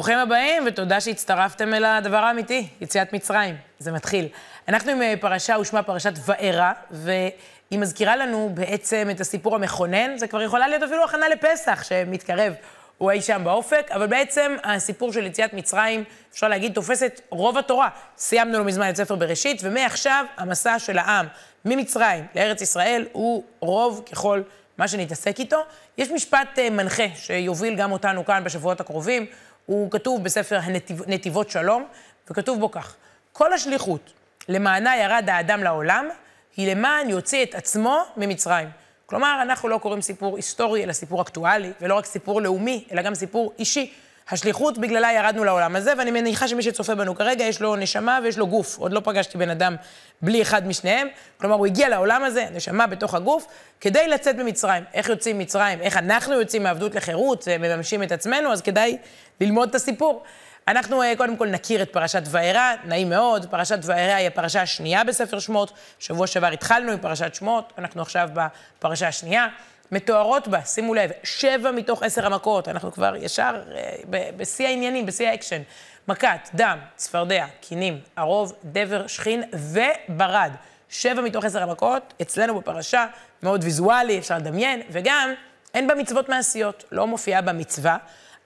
ברוכים הבאים, ותודה שהצטרפתם אל הדבר האמיתי, יציאת מצרים. זה מתחיל. אנחנו עם אה, פרשה ושמה פרשת וארא, והיא מזכירה לנו בעצם את הסיפור המכונן. זה כבר יכולה להיות אפילו הכנה לפסח שמתקרב, הוא אי שם באופק, אבל בעצם הסיפור של יציאת מצרים, אפשר להגיד, תופס את רוב התורה. סיימנו לא מזמן את ספר בראשית, ומעכשיו המסע של העם ממצרים לארץ ישראל הוא רוב ככל מה שנתעסק איתו. יש משפט אה, מנחה שיוביל גם אותנו כאן בשבועות הקרובים. הוא כתוב בספר הנתיב, נתיבות שלום, וכתוב בו כך: כל השליחות למענה ירד האדם לעולם, היא למען יוציא את עצמו ממצרים. כלומר, אנחנו לא קוראים סיפור היסטורי, אלא סיפור אקטואלי, ולא רק סיפור לאומי, אלא גם סיפור אישי. השליחות, בגללה ירדנו לעולם הזה, ואני מניחה שמי שצופה בנו כרגע, יש לו נשמה ויש לו גוף. עוד לא פגשתי בן אדם בלי אחד משניהם. כלומר, הוא הגיע לעולם הזה, נשמה בתוך הגוף, כדי לצאת ממצרים. איך יוצאים ממצרים? איך אנחנו יוצאים מעבדות לחירות, אה, מממשים את עצמנו, אז כדאי ללמוד את הסיפור. אנחנו אה, קודם כל נכיר את פרשת וארא, נעים מאוד. פרשת וארא היא הפרשה השנייה בספר שמות. שבוע שעבר התחלנו עם פרשת שמות, אנחנו עכשיו בפרשה השנייה. מתוארות בה, שימו לב, שבע מתוך עשר המכות, אנחנו כבר ישר אה, בשיא העניינים, בשיא האקשן. מכת, דם, צפרדע, כינים, ערוב, דבר, שחין וברד. שבע מתוך עשר המכות, אצלנו בפרשה, מאוד ויזואלי, אפשר לדמיין, וגם אין בה מצוות מעשיות, לא מופיעה במצווה,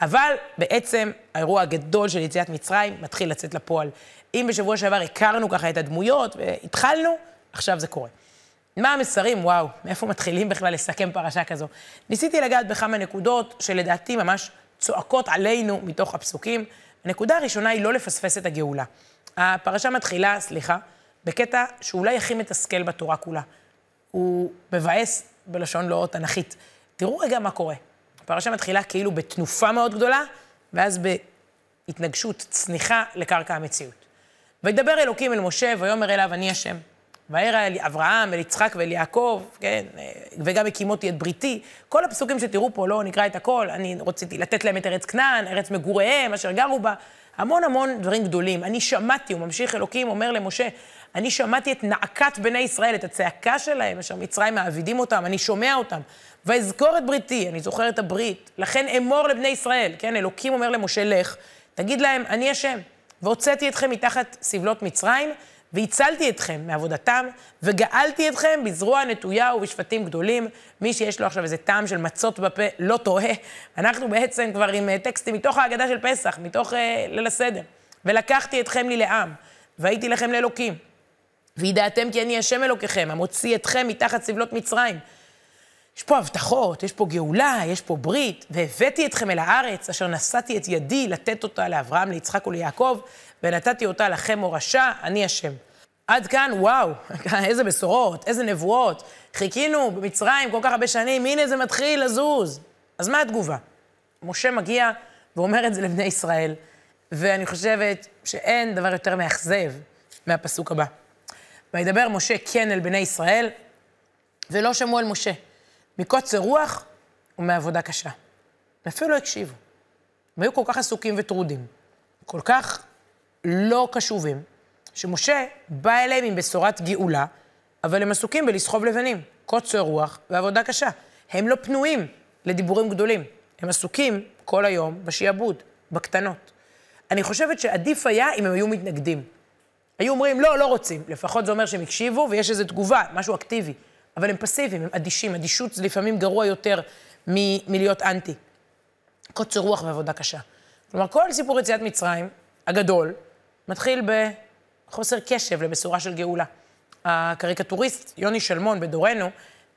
אבל בעצם האירוע הגדול של יציאת מצרים מתחיל לצאת לפועל. אם בשבוע שעבר הכרנו ככה את הדמויות והתחלנו, עכשיו זה קורה. מה המסרים? וואו, מאיפה מתחילים בכלל לסכם פרשה כזו? ניסיתי לגעת בכמה נקודות שלדעתי ממש צועקות עלינו מתוך הפסוקים. הנקודה הראשונה היא לא לפספס את הגאולה. הפרשה מתחילה, סליחה, בקטע שאולי הכי מתסכל בתורה כולה. הוא מבאס בלשון לא תנכית. תראו רגע מה קורה. הפרשה מתחילה כאילו בתנופה מאוד גדולה, ואז בהתנגשות, צניחה לקרקע המציאות. וידבר אלוקים אל משה, ויאמר אליו, אני השם. וירא אל אברהם, אל יצחק ואל יעקב, כן, וגם הקימותי את בריתי. כל הפסוקים שתראו פה, לא נקרא את הכל, אני רציתי לתת להם את ארץ כנען, ארץ מגוריהם, אשר גרו בה. המון המון דברים גדולים. אני שמעתי, הוא ממשיך אלוקים, אומר למשה, אני שמעתי את נעקת בני ישראל, את הצעקה שלהם, אשר מצרים מעבידים אותם, אני שומע אותם. ואזכור את בריתי, אני זוכר את הברית, לכן אמור לבני ישראל, כן, אלוקים אומר למשה, לך, תגיד להם, אני השם, והוצאתי אתכם מתחת סבלות מצרים, והצלתי אתכם מעבודתם, וגאלתי אתכם בזרוע נטויה ובשפטים גדולים. מי שיש לו עכשיו איזה טעם של מצות בפה, לא טועה. אנחנו בעצם כבר עם אה, טקסטים מתוך ההגדה של פסח, מתוך uh, ליל הסדר. ולקחתי אתכם לי לעם, והייתי לכם לאלוקים. וידעתם כי אני השם אלוקיכם, המוציא אתכם מתחת סבלות מצרים. יש פה הבטחות, יש פה גאולה, יש פה ברית, והבאתי אתכם אל הארץ, אשר נשאתי את ידי לתת אותה לאברהם, ליצחק וליעקב, ונתתי אותה לכם מורשה, אני השם. עד כאן, וואו, איזה בשורות, איזה נבואות. חיכינו במצרים כל כך הרבה שנים, הנה זה מתחיל לזוז. אז מה התגובה? משה מגיע ואומר את זה לבני ישראל, ואני חושבת שאין דבר יותר מאכזב מהפסוק הבא. וידבר משה כן אל בני ישראל, ולא שמעו אל משה, מקוצר רוח ומעבודה קשה. ואפילו לא הקשיבו. הם היו כל כך עסוקים וטרודים, כל כך לא קשובים, שמשה בא אליהם עם בשורת גאולה, אבל הם עסוקים בלסחוב לבנים, קוצר רוח ועבודה קשה. הם לא פנויים לדיבורים גדולים, הם עסוקים כל היום בשעבוד, בקטנות. אני חושבת שעדיף היה אם הם היו מתנגדים. היו אומרים, לא, לא רוצים. לפחות זה אומר שהם הקשיבו ויש איזו תגובה, משהו אקטיבי. אבל הם פסיביים, הם אדישים. אדישות זה לפעמים גרוע יותר מ- מלהיות אנטי. קוצר רוח ועבודה קשה. כלומר, כל סיפור יציאת מצרים, הגדול, מתחיל בחוסר קשב לבשורה של גאולה. הקריקטוריסט יוני שלמון בדורנו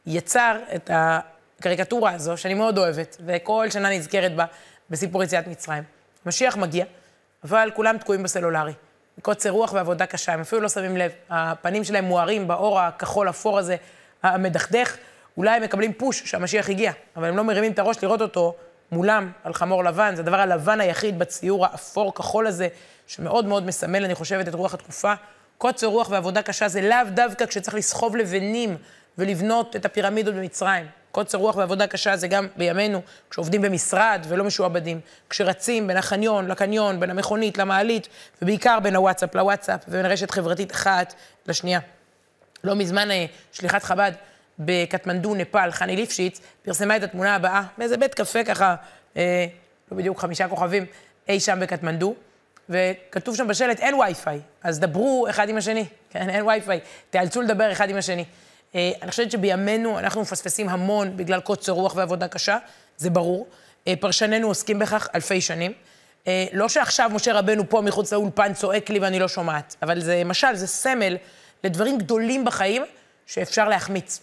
יצר את הקריקטורה הזו, שאני מאוד אוהבת, וכל שנה נזכרת בה בסיפור יציאת מצרים. משיח מגיע, אבל כולם תקועים בסלולרי. מקוצר רוח ועבודה קשה, הם אפילו לא שמים לב. הפנים שלהם מוארים באור הכחול אפור הזה, המדכדך. אולי הם מקבלים פוש שהמשיח הגיע, אבל הם לא מרימים את הראש לראות אותו מולם על חמור לבן. זה הדבר הלבן היחיד בציור האפור-כחול הזה, שמאוד מאוד מסמל, אני חושבת, את רוח התקופה. קוצר רוח ועבודה קשה זה לאו דווקא כשצריך לסחוב לבנים ולבנות את הפירמידות במצרים. קוצר רוח ועבודה קשה זה גם בימינו, כשעובדים במשרד ולא משועבדים, כשרצים בין החניון לקניון, בין המכונית למעלית, ובעיקר בין הוואטסאפ לוואטסאפ, ובין רשת חברתית אחת לשנייה. לא מזמן אה, שליחת חב"ד בקטמנדו, נפאל, חני ליפשיץ, פרסמה את התמונה הבאה באיזה בית קפה ככה, אה, לא בדיוק חמישה כוכבים, אי שם בקטמנדו, וכתוב שם בשלט, אין וי-פיי, אז דברו אחד עם השני, כן, אין וי-פיי, תיאלצו לדבר אחד עם השני. אה, אני חושבת שבימינו אנחנו מפספסים המון בגלל קוצר רוח ועבודה קשה, זה ברור. אה, פרשנינו עוסקים בכך אלפי שנים. אה, לא שעכשיו משה רבנו פה מחוץ לאולפן צועק לי ואני לא שומעת, אבל זה משל, זה סמל לדברים גדולים בחיים שאפשר להחמיץ.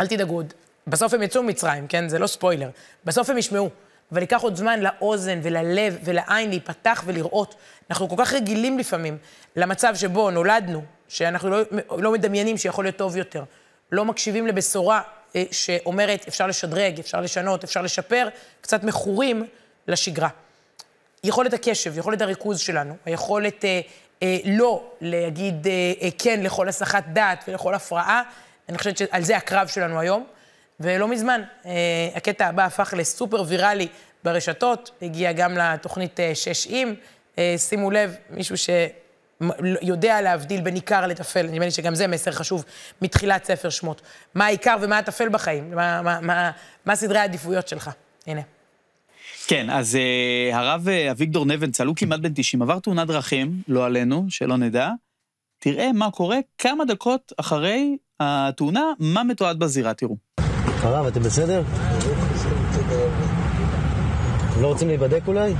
אל תדאגו. בסוף הם יצאו ממצרים, כן? זה לא ספוילר. בסוף הם ישמעו. אבל ייקח עוד זמן לאוזן וללב ולעין להיפתח ולראות. אנחנו כל כך רגילים לפעמים למצב שבו נולדנו, שאנחנו לא, לא מדמיינים שיכול להיות טוב יותר. לא מקשיבים לבשורה אה, שאומרת, אפשר לשדרג, אפשר לשנות, אפשר לשפר, קצת מכורים לשגרה. יכולת הקשב, יכולת הריכוז שלנו, היכולת אה, אה, לא להגיד אה, אה, כן לכל הסחת דעת ולכל הפרעה, אני חושבת שעל זה הקרב שלנו היום. ולא מזמן, אה, הקטע הבא הפך לסופר ויראלי ברשתות, הגיע גם לתוכנית אה, שש עם. אה, שימו לב, מישהו שיודע להבדיל בין עיקר לטפל, נדמה לי שגם זה מסר חשוב מתחילת ספר שמות. מה העיקר ומה הטפל בחיים, מה, מה, מה, מה סדרי העדיפויות שלך. הנה. כן, אז uh, הרב uh, אביגדור נבנצל, הוא כמעט בן 90, עבר תאונת דרכים, לא עלינו, שלא נדע. תראה מה קורה כמה דקות אחרי התאונה, מה מתועד בזירה, תראו. הרב, אתם בסדר? לא רוצים להיבדק אולי?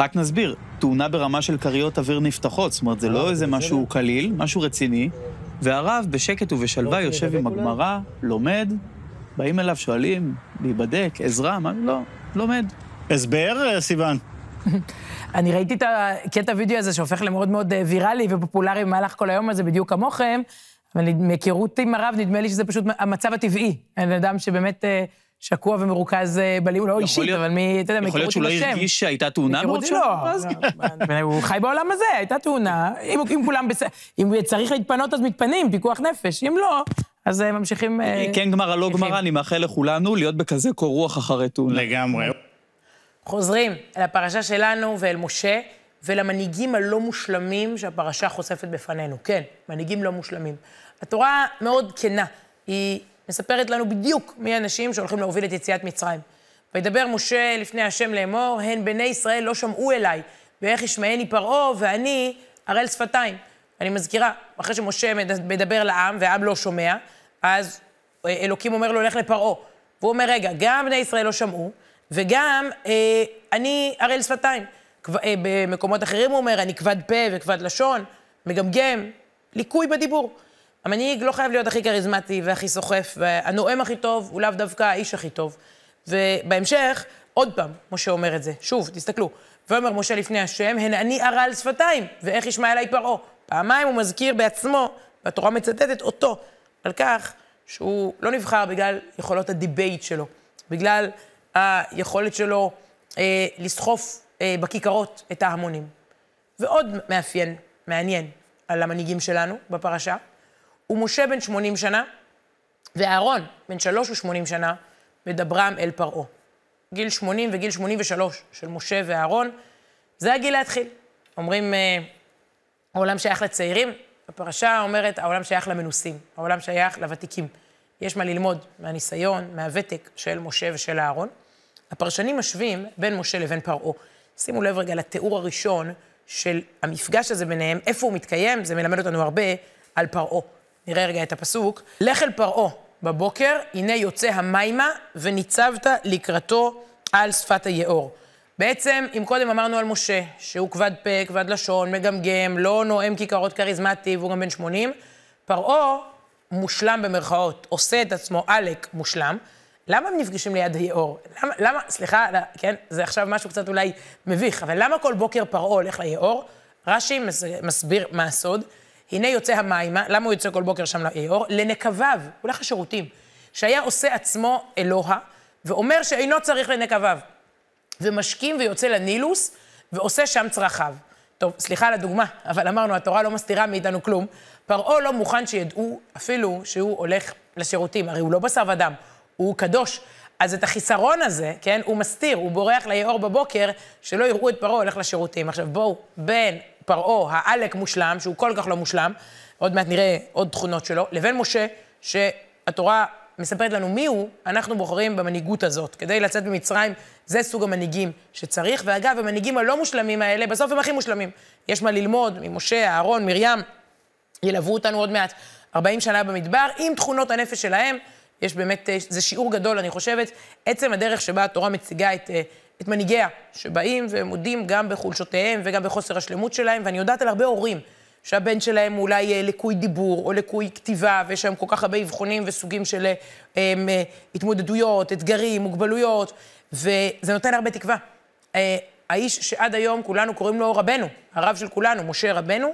רק נסביר, תאונה ברמה של כריות אוויר נפתחות, זאת אומרת, זה לא איזה משהו קליל, משהו רציני, והרב בשקט ובשלווה לא יושב עם הגמרא, לומד, באים אליו, שואלים, להיבדק, עזרה, מה, לא, לומד. הסבר, סיוון? אני ראיתי את הקטע וידאו הזה שהופך למאוד מאוד אה, ויראלי ופופולרי במהלך כל היום הזה, בדיוק כמוכם, אבל מהיכרות עם הרב, נדמה לי שזה פשוט המצב הטבעי. בן אדם שבאמת אה, שקוע ומרוכז אה, בלימוד, לא אישית, אבל מי, אתה יודע, מהיכרות עם השם. יכול להיות שהוא לא הרגיש שהייתה תאונה מאוד שם? לא, הוא חי בעולם הזה, הייתה תאונה. אם כולם בסדר, אם צריך להתפנות אז מתפנים, פיקוח נפש. אם לא, אז ממשיכים... כן גמרא, לא גמרא, אני מאחל לכולנו להיות בכזה קור רוח אחרי תאונה. לגמרי. חוזרים אל הפרשה שלנו ואל משה, ולמנהיגים הלא מושלמים שהפרשה חושפת בפנינו. כן, מנהיגים לא מושלמים. התורה מאוד כנה, היא מספרת לנו בדיוק מי האנשים שהולכים להוביל את יציאת מצרים. וידבר משה לפני השם לאמור, הן בני ישראל לא שמעו אליי, ואיך ישמעני פרעה, ואני ערל שפתיים. אני מזכירה, אחרי שמשה מדבר לעם, והעם לא שומע, אז אלוקים אומר לו, לך לפרעה. והוא אומר, רגע, גם בני ישראל לא שמעו, וגם אה, אני ערל שפתיים. אה, במקומות אחרים הוא אומר, אני כבד פה וכבד לשון, מגמגם, ליקוי בדיבור. המנהיג לא חייב להיות הכי כריזמטי והכי סוחף, והנואם הכי טוב הוא לאו דווקא האיש הכי טוב. ובהמשך, עוד פעם, משה אומר את זה. שוב, תסתכלו. ואומר משה לפני השם, הן אני ערל שפתיים, ואיך ישמע אליי פרעה. פעמיים הוא מזכיר בעצמו, והתורה מצטטת אותו, על כך שהוא לא נבחר בגלל יכולות ה debate שלו, בגלל היכולת שלו אה, לסחוף אה, בכיכרות את ההמונים. ועוד מאפיין מעניין על המנהיגים שלנו בפרשה, הוא משה בן 80 שנה, ואהרון בן שלוש ושמונים שנה, מדברם אל פרעה. גיל 80 וגיל 83 של משה ואהרון, זה הגיל להתחיל. אומרים, אה, העולם שייך לצעירים, הפרשה אומרת, העולם שייך למנוסים, העולם שייך לוותיקים. יש מה ללמוד מהניסיון, מהוותק של משה ושל אהרון. הפרשנים משווים בין משה לבין פרעה. שימו לב רגע לתיאור הראשון של המפגש הזה ביניהם, איפה הוא מתקיים, זה מלמד אותנו הרבה על פרעה. נראה רגע את הפסוק. לך אל פרעה בבוקר, הנה יוצא המימה, וניצבת לקראתו על שפת היאור. בעצם, אם קודם אמרנו על משה, שהוא כבד פה, כבד לשון, מגמגם, לא נואם כיכרות כריזמטי, והוא גם בן 80, פרעה מושלם במרכאות, עושה את עצמו עלק מושלם. למה הם נפגשים ליד היאור? למה, למה, סליחה, כן, זה עכשיו משהו קצת אולי מביך, אבל למה כל בוקר פרעה הולך ליאור? רש"י מסביר מה הסוד. הנה יוצא המימה, למה הוא יוצא כל בוקר שם ליאור? לנקביו, הולך לשירותים. שהיה עושה עצמו אלוה, ואומר שאינו צריך לנקביו. ומשכים ויוצא לנילוס, ועושה שם צרכיו. טוב, סליחה על הדוגמה, אבל אמרנו, התורה לא מסתירה מאיתנו כלום. פרעה לא מוכן שידעו אפילו שהוא הולך לשירותים, הרי הוא לא בשר ודם, הוא קדוש. אז את החיסרון הזה, כן, הוא מסתיר, הוא בורח ליאור בבוקר, שלא יראו את פרעה הולך לשירותים. עכשיו בואו, בין פרעה העלק מושלם, שהוא כל כך לא מושלם, עוד מעט נראה עוד תכונות שלו, לבין משה, שהתורה מספרת לנו מי הוא, אנחנו בוחרים במנהיגות הזאת. כדי לצאת ממצרים, זה סוג המנהיגים שצריך. ואגב, המנהיגים הלא מושלמים האלה, בסוף הם הכי מושלמים. יש מה ללמוד ממשה, אהרון, מרים, ילוו אותנו עוד מעט 40 שנה במדבר, עם תכונות הנפש שלהם. יש באמת, אה, זה שיעור גדול, אני חושבת, עצם הדרך שבה התורה מציגה את, אה, את מנהיגיה, שבאים ומודים גם בחולשותיהם וגם בחוסר השלמות שלהם, ואני יודעת על הרבה הורים. שהבן שלהם הוא אולי אה, לקוי דיבור או לקוי כתיבה, ויש שם כל כך הרבה אבחונים וסוגים של הם, התמודדויות, אתגרים, מוגבלויות, וזה נותן הרבה תקווה. האיש שעד היום כולנו קוראים לו רבנו, הרב של כולנו, משה רבנו,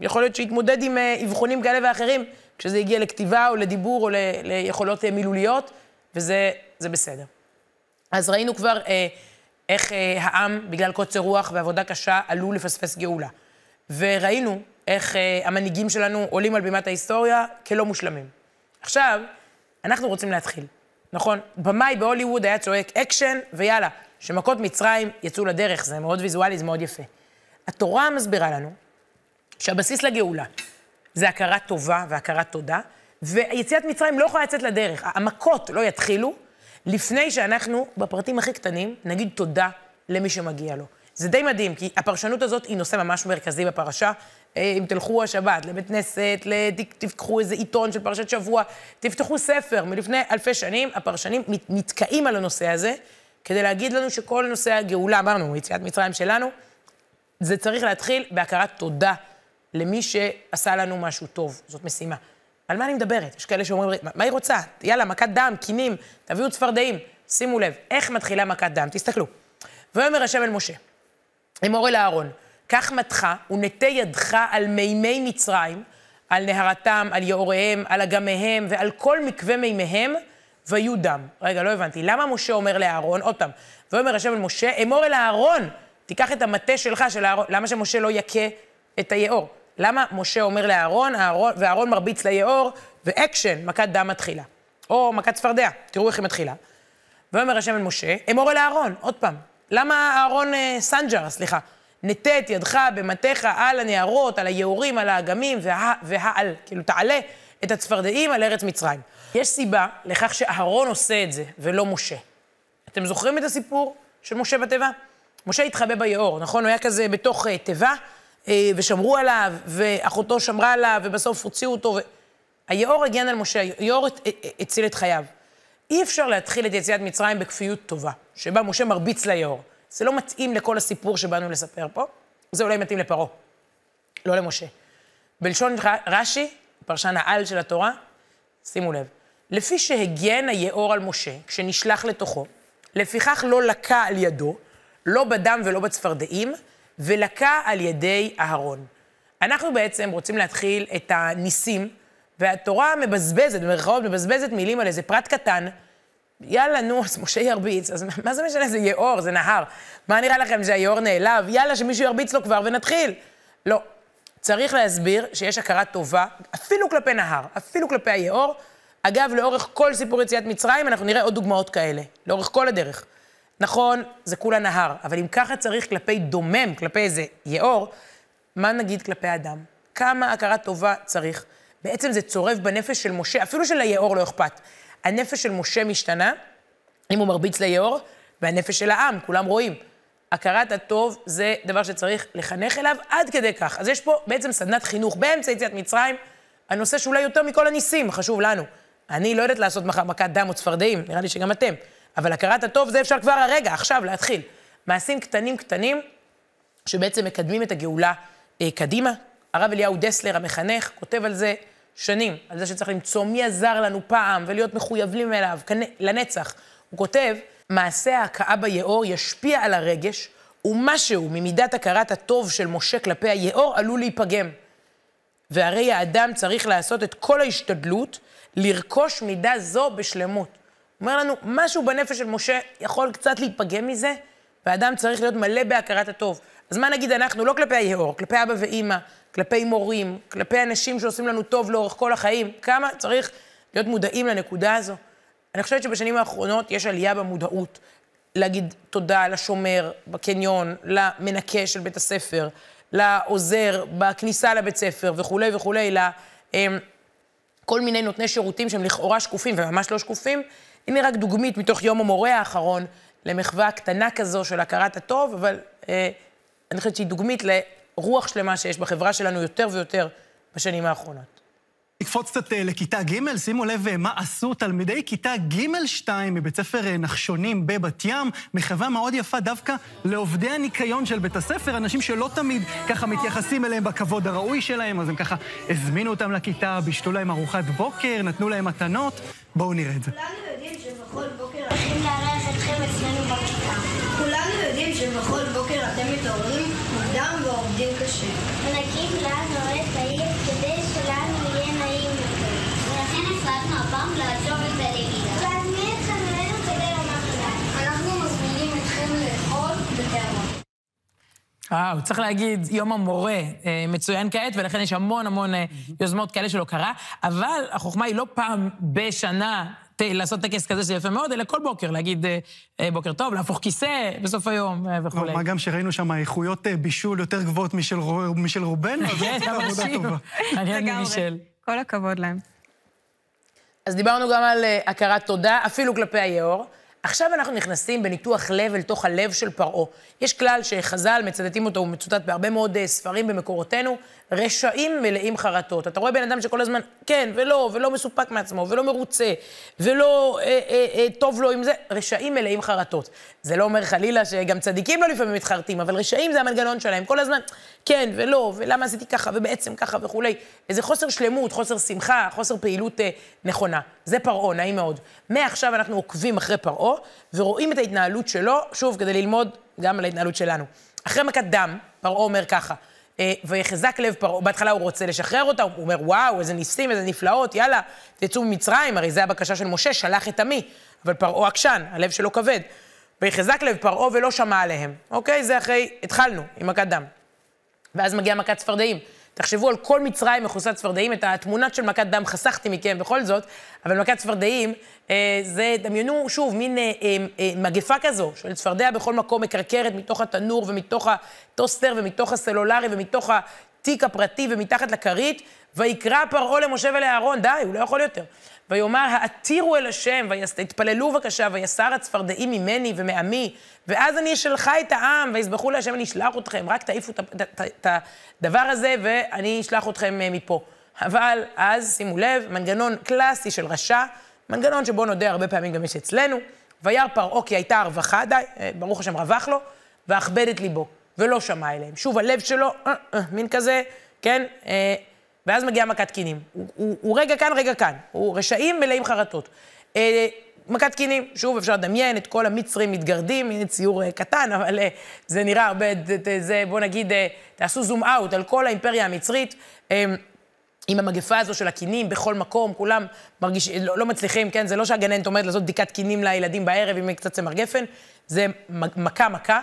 יכול להיות שהתמודד עם אבחונים כאלה ואחרים, כשזה הגיע לכתיבה או לדיבור או ל, ליכולות מילוליות, וזה בסדר. אז ראינו כבר איך העם, בגלל קוצר רוח ועבודה קשה, עלול לפספס גאולה. וראינו איך אה, המנהיגים שלנו עולים על בימת ההיסטוריה כלא מושלמים. עכשיו, אנחנו רוצים להתחיל, נכון? במאי בהוליווד היה צועק אקשן, ויאללה, שמכות מצרים יצאו לדרך, זה מאוד ויזואלי, זה מאוד יפה. התורה מסבירה לנו שהבסיס לגאולה זה הכרת טובה והכרת תודה, ויציאת מצרים לא יכולה לצאת לדרך. המכות לא יתחילו לפני שאנחנו, בפרטים הכי קטנים, נגיד תודה למי שמגיע לו. זה די מדהים, כי הפרשנות הזאת היא נושא ממש מרכזי בפרשה. אה, אם תלכו השבת לבית כנסת, תפתחו איזה עיתון של פרשת שבוע, תפתחו ספר מלפני אלפי שנים, הפרשנים נתקעים על הנושא הזה, כדי להגיד לנו שכל נושא הגאולה, אמרנו, יציאת מצרים שלנו, זה צריך להתחיל בהכרת תודה למי שעשה לנו משהו טוב. זאת משימה. על מה אני מדברת? יש כאלה שאומרים, מה היא רוצה? יאללה, מכת דם, קינים, תביאו צפרדעים. שימו לב, איך מתחילה מכת דם? תסתכלו. ויאמר השם אל משה, אמור אל אהרון, קח מתך ונטה ידך על מימי מצרים, על נהרתם, על יאוריהם, על אגמיהם ועל כל מקווה מימיהם, ויהיו דם. רגע, לא הבנתי. למה משה אומר לאהרון, עוד פעם, ויאמר השם אל משה, אמור אל אהרון, תיקח את המטה שלך, של אהרון, למה שמשה לא יכה את היאור? למה משה אומר לאהרון, ואהרון מרביץ ליאור, ואקשן, מכת דם מתחילה. או מכת צפרדע, תראו איך היא מתחילה. ויאמר השם אל משה, אמור אל אהרון, עוד פעם, למה אהרון אה, סנג'ר, סליחה, נטה את ידך במטך על הנהרות, על היאורים, על האגמים, וה, והעל, כאילו תעלה את הצפרדעים על ארץ מצרים. יש סיבה לכך שאהרון עושה את זה, ולא משה. אתם זוכרים את הסיפור של משה בתיבה? משה התחבא ביאור, נכון? הוא היה כזה בתוך uh, תיבה, ושמרו עליו, ואחותו שמרה עליו, ובסוף הוציאו אותו. ו... היאור הגן על משה, היאור הציל את חייו. אי אפשר להתחיל את יציאת מצרים בכפיות טובה, שבה משה מרביץ ליאור. זה לא מתאים לכל הסיפור שבאנו לספר פה, זה אולי מתאים לפרעה, לא למשה. בלשון רש"י, פרשן העל של התורה, שימו לב, לפי שהגן היאור על משה כשנשלח לתוכו, לפיכך לא לקה על ידו, לא בדם ולא בצפרדעים, ולקה על ידי אהרון. אנחנו בעצם רוצים להתחיל את הניסים והתורה מבזבזת, במרכאות מבזבזת מילים על איזה פרט קטן. יאללה, נו, אז משה ירביץ, אז מה זה משנה, זה יאור, זה נהר. מה נראה לכם, שהיאור נעלב? יאללה, שמישהו ירביץ לו כבר ונתחיל. לא. צריך להסביר שיש הכרת טובה, אפילו כלפי נהר, אפילו כלפי היאור. אגב, לאורך כל סיפור יציאת מצרים, אנחנו נראה עוד דוגמאות כאלה, לאורך כל הדרך. נכון, זה כולה נהר, אבל אם ככה צריך כלפי דומם, כלפי איזה יאור, מה נגיד כלפי אדם? כמה הכרת טובה צריך? בעצם זה צורב בנפש של משה, אפילו של היאור לא אכפת. הנפש של משה משתנה, אם הוא מרביץ ליאור, והנפש של העם, כולם רואים. הכרת הטוב זה דבר שצריך לחנך אליו עד כדי כך. אז יש פה בעצם סדנת חינוך באמצע יציאת מצרים, הנושא שאולי יותר מכל הניסים חשוב לנו. אני לא יודעת לעשות מחר מכת דם או צפרדעים, נראה לי שגם אתם. אבל הכרת הטוב זה אפשר כבר הרגע, עכשיו, להתחיל. מעשים קטנים קטנים, שבעצם מקדמים את הגאולה אה, קדימה. הרב אליהו דסלר, המחנך, כותב על זה שנים, על זה שצריך למצוא מי עזר לנו פעם ולהיות מחויבים אליו לנצח. הוא כותב, מעשה ההכאה ביאור ישפיע על הרגש, ומשהו ממידת הכרת הטוב של משה כלפי היאור עלול להיפגם. והרי האדם צריך לעשות את כל ההשתדלות לרכוש מידה זו בשלמות. אומר לנו, משהו בנפש של משה יכול קצת להיפגם מזה, והאדם צריך להיות מלא בהכרת הטוב. אז מה נגיד אנחנו, לא כלפי היאור, כלפי אבא ואימא, כלפי מורים, כלפי אנשים שעושים לנו טוב לאורך כל החיים, כמה צריך להיות מודעים לנקודה הזו. אני חושבת שבשנים האחרונות יש עלייה במודעות להגיד תודה לשומר בקניון, למנקה של בית הספר, לעוזר בכניסה לבית ספר וכולי וכולי, לכל כל מיני נותני שירותים שהם לכאורה שקופים וממש לא שקופים. הנה רק דוגמית מתוך יום המורה האחרון למחווה קטנה כזו של הכרת הטוב, אבל אה, אני חושבת שהיא דוגמית לרוח שלמה שיש בחברה שלנו יותר ויותר בשנים האחרונות. נקפוץ קצת אה, לכיתה ג', שימו לב אה, מה עשו תלמידי כיתה ג'-2 מבית ספר אה, נחשונים בבת ים, מחווה מאוד יפה דווקא לעובדי הניקיון של בית הספר, אנשים שלא תמיד ככה מתייחסים אליהם בכבוד הראוי שלהם, אז הם ככה הזמינו אותם לכיתה, בישלו להם ארוחת בוקר, נתנו להם מתנות. בואו נראה את זה. כולנו יודעים שבכל בוקר הולכים לארח אתכם אצלנו בכיתה. כולנו יודעים שבכל בוקר אתם מתעוררים מוקדם ועובדים קשה. מנקים לנו את העיר כדי שלנו יהיה נעים יותר. ולכן החלטנו הפעם לעזוב את הלמידה. להזמין את חברינו כדי לומר תודה. אנחנו מזמינים אתכם לאכול בתיאבון. וואו, צריך להגיד, יום המורה אה, מצוין כעת, ולכן יש המון המון אה, יוזמות כאלה שלא קרה, אבל החוכמה היא לא פעם בשנה לעשות טקס כזה שזה יפה מאוד, אלא כל בוקר להגיד אה, בוקר טוב, להפוך כיסא בסוף היום וכולי. מה גם שראינו שם איכויות בישול יותר גבוהות משל רו- משל רובנו, אז כן, זאת עבודה אנשים. טובה. מעניין מי לגמרי. בישל. כל הכבוד להם. אז דיברנו גם על הכרת תודה, אפילו כלפי היאור. עכשיו אנחנו נכנסים בניתוח לב אל תוך הלב של פרעה. יש כלל שחז"ל מצטטים אותו, הוא מצוטט בהרבה מאוד אה, ספרים במקורותינו, רשעים מלאים חרטות. אתה רואה בן אדם שכל הזמן כן ולא, ולא מסופק מעצמו, ולא מרוצה, ולא אה, אה, אה, טוב לו עם זה, רשעים מלאים חרטות. זה לא אומר חלילה שגם צדיקים לא לפעמים מתחרטים, אבל רשעים זה המנגנון שלהם, כל הזמן כן ולא, ולמה עשיתי ככה, ובעצם ככה וכולי. איזה חוסר שלמות, חוסר שמחה, חוסר פעילות אה, נכונה. זה פרעה, נעים מאוד. מעכשיו אנחנו עוקבים אחרי פרעה, ורואים את ההתנהלות שלו, שוב, כדי ללמוד גם על ההתנהלות שלנו. אחרי מכת דם, פרעה אומר ככה, אה, ויחזק לב פרעה, בהתחלה הוא רוצה לשחרר אותה, הוא אומר, וואו, איזה ניסים, איזה נפלאות, יאללה, תצאו ממצרים, הרי זו הבקשה של משה, שלח את עמי. אבל פרעה עקשן, הלב שלו כבד. ויחזק לב פרעה ולא שמע עליהם. אוקיי? זה אחרי, התחלנו עם מכת דם. ואז מגיעה מכת צפרדעים. תחשבו על כל מצרים מכוסת צפרדעים, את התמונות של מכת דם חסכתי מכם בכל זאת, אבל מכת צפרדעים, אה, זה, דמיינו שוב, מין אה, אה, אה, מגפה כזו, של צפרדע בכל מקום מקרקרת מתוך התנור ומתוך הטוסטר ומתוך הסלולרי ומתוך התיק הפרטי ומתחת לכרית, ויקרא פרעה למשה ולאהרון, די, הוא לא יכול יותר. ויאמר, העתירו אל השם, ויתפללו בבקשה, ויסר הצפרדעים ממני ומעמי, ואז אני אשלחה את העם, ויזבחו להשם, אני אשלח אתכם, רק תעיפו את הדבר הזה, ואני אשלח אתכם אה, מפה. אבל אז, שימו לב, מנגנון קלאסי של רשע, מנגנון שבו נודה הרבה פעמים גם יש אצלנו, וירא פרעה כי הייתה הרווחה, די, אה, ברוך השם רווח לו, ואכבד את ליבו, ולא שמע אליהם. שוב, הלב שלו, אה, מין כזה, כן, ואז מגיעה מכת קינים. הוא, הוא, הוא רגע כאן, רגע כאן. הוא רשעים מלאים חרטות. אה, מכת קינים, שוב, אפשר לדמיין את כל המצרים מתגרדים, הנה ציור אה, קטן, אבל אה, זה נראה הרבה, ד- ד- זה, בוא נגיד, אה, תעשו זום אאוט על כל האימפריה המצרית. אה, עם המגפה הזו של הקינים בכל מקום, כולם מרגישים, לא, לא מצליחים, כן? זה לא שהגננת עומדת לעשות בדיקת קינים לילדים בערב עם קצת צמר גפן, זה מכה מכה.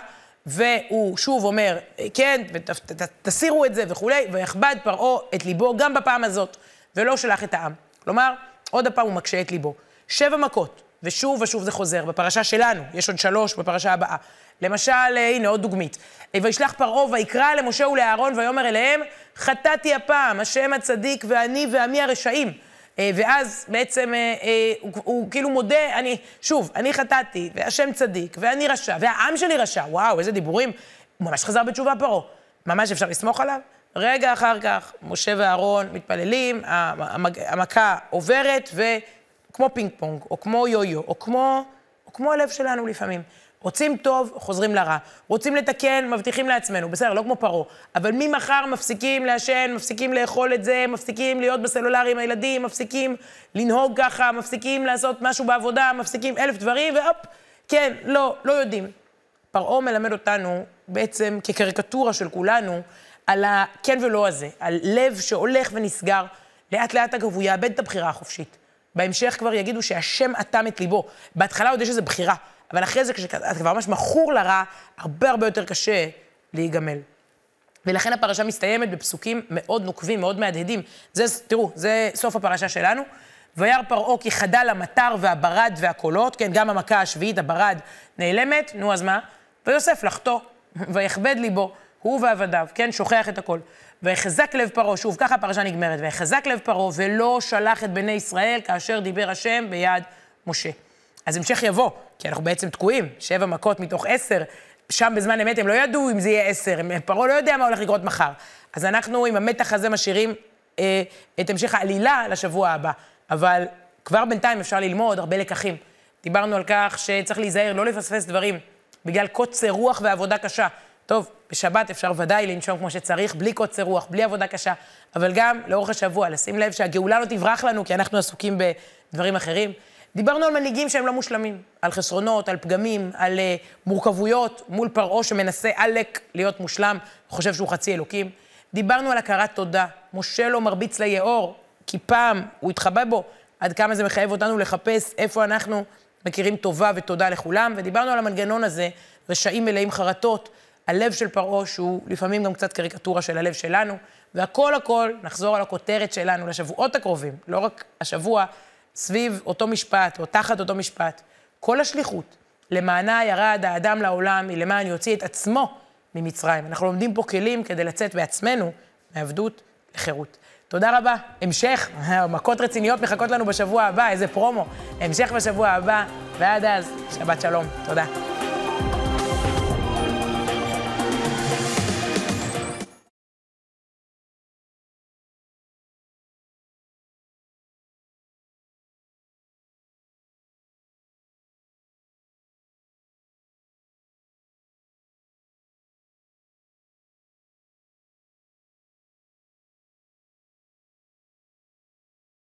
והוא שוב אומר, כן, תסירו את זה וכולי, ויכבד פרעה את ליבו גם בפעם הזאת, ולא שלח את העם. כלומר, עוד הפעם הוא מקשה את ליבו. שבע מכות, ושוב ושוב זה חוזר, בפרשה שלנו, יש עוד שלוש בפרשה הבאה. למשל, אה, הנה עוד דוגמית. וישלח פרעה ויקרא למשה ולאהרון ויאמר אליהם, חטאתי הפעם, השם הצדיק ואני ועמי הרשעים. אה, ואז בעצם אה, אה, הוא, הוא כאילו מודה, אני, שוב, אני חטאתי, והשם צדיק, ואני רשע, והעם שלי רשע. וואו, איזה דיבורים. הוא ממש חזר בתשובה פרעה. ממש אפשר לסמוך עליו? רגע אחר כך, משה ואהרון מתפללים, המכה עוברת, וכמו פינג פונג, או כמו יו-יו, או כמו, או כמו הלב שלנו לפעמים. רוצים טוב, חוזרים לרע. רוצים לתקן, מבטיחים לעצמנו. בסדר, לא כמו פרעה. אבל ממחר מפסיקים לעשן, מפסיקים לאכול את זה, מפסיקים להיות בסלולרי עם הילדים, מפסיקים לנהוג ככה, מפסיקים לעשות משהו בעבודה, מפסיקים אלף דברים, והופ, כן, לא, לא יודעים. פרעה מלמד אותנו בעצם כקריקטורה של כולנו על הכן ולא הזה, על לב שהולך ונסגר, לאט לאט אגב הוא יאבד את הבחירה החופשית. בהמשך כבר יגידו שהשם אטם את ליבו. בהתחלה עוד יש איזו בחירה, אבל אחרי זה כשאתה כבר ממש מכור לרע, הרבה הרבה יותר קשה להיגמל. ולכן הפרשה מסתיימת בפסוקים מאוד נוקבים, מאוד מהדהדים. זה, תראו, זה סוף הפרשה שלנו. וירא פרעה כי חדל המטר והברד והקולות, כן, גם המכה השביעית, הברד, נעלמת, נו אז מה? ויוסף לחטוא, ויכבד ליבו, הוא ועבדיו, כן, שוכח את הכל. ויחזק לב פרעה, שוב, ככה הפרשה נגמרת, ויחזק לב פרעה, ולא שלח את בני ישראל כאשר דיבר השם ביד משה. אז המשך יבוא, כי אנחנו בעצם תקועים, שבע מכות מתוך עשר, שם בזמן אמת הם לא ידעו אם זה יהיה עשר, פרעה לא יודע מה הולך לקרות מחר. אז אנחנו עם המתח הזה משאירים אה, את המשך העלילה לשבוע הבא. אבל כבר בינתיים אפשר ללמוד הרבה לקחים. דיברנו על כך שצריך להיזהר, לא לפספס דברים, בגלל קוצר רוח ועבודה קשה. טוב, בשבת אפשר ודאי לנשום כמו שצריך, בלי קוצר רוח, בלי עבודה קשה, אבל גם לאורך השבוע, לשים לב שהגאולה לא תברח לנו, כי אנחנו עסוקים בדברים אחרים. דיברנו על מנהיגים שהם לא מושלמים, על חסרונות, על פגמים, על uh, מורכבויות מול פרעה שמנסה עלק להיות מושלם, חושב שהוא חצי אלוקים. דיברנו על הכרת תודה. משה לא מרביץ ליאור, כי פעם הוא התחבא בו, עד כמה זה מחייב אותנו לחפש איפה אנחנו מכירים טובה ותודה לכולם. ודיברנו על המנגנון הזה, רשעים מלאים חרטות, הלב של פרעה, שהוא לפעמים גם קצת קריקטורה של הלב שלנו, והכל הכל, נחזור על הכותרת שלנו לשבועות הקרובים, לא רק השבוע, סביב אותו משפט, או תחת אותו משפט. כל השליחות, למענה ירד האדם לעולם, היא למען יוציא את עצמו ממצרים. אנחנו לומדים פה כלים כדי לצאת בעצמנו מעבדות לחירות. תודה רבה. המשך, מכות רציניות מחכות לנו בשבוע הבא, איזה פרומו. המשך בשבוע הבא, ועד אז, שבת שלום. תודה.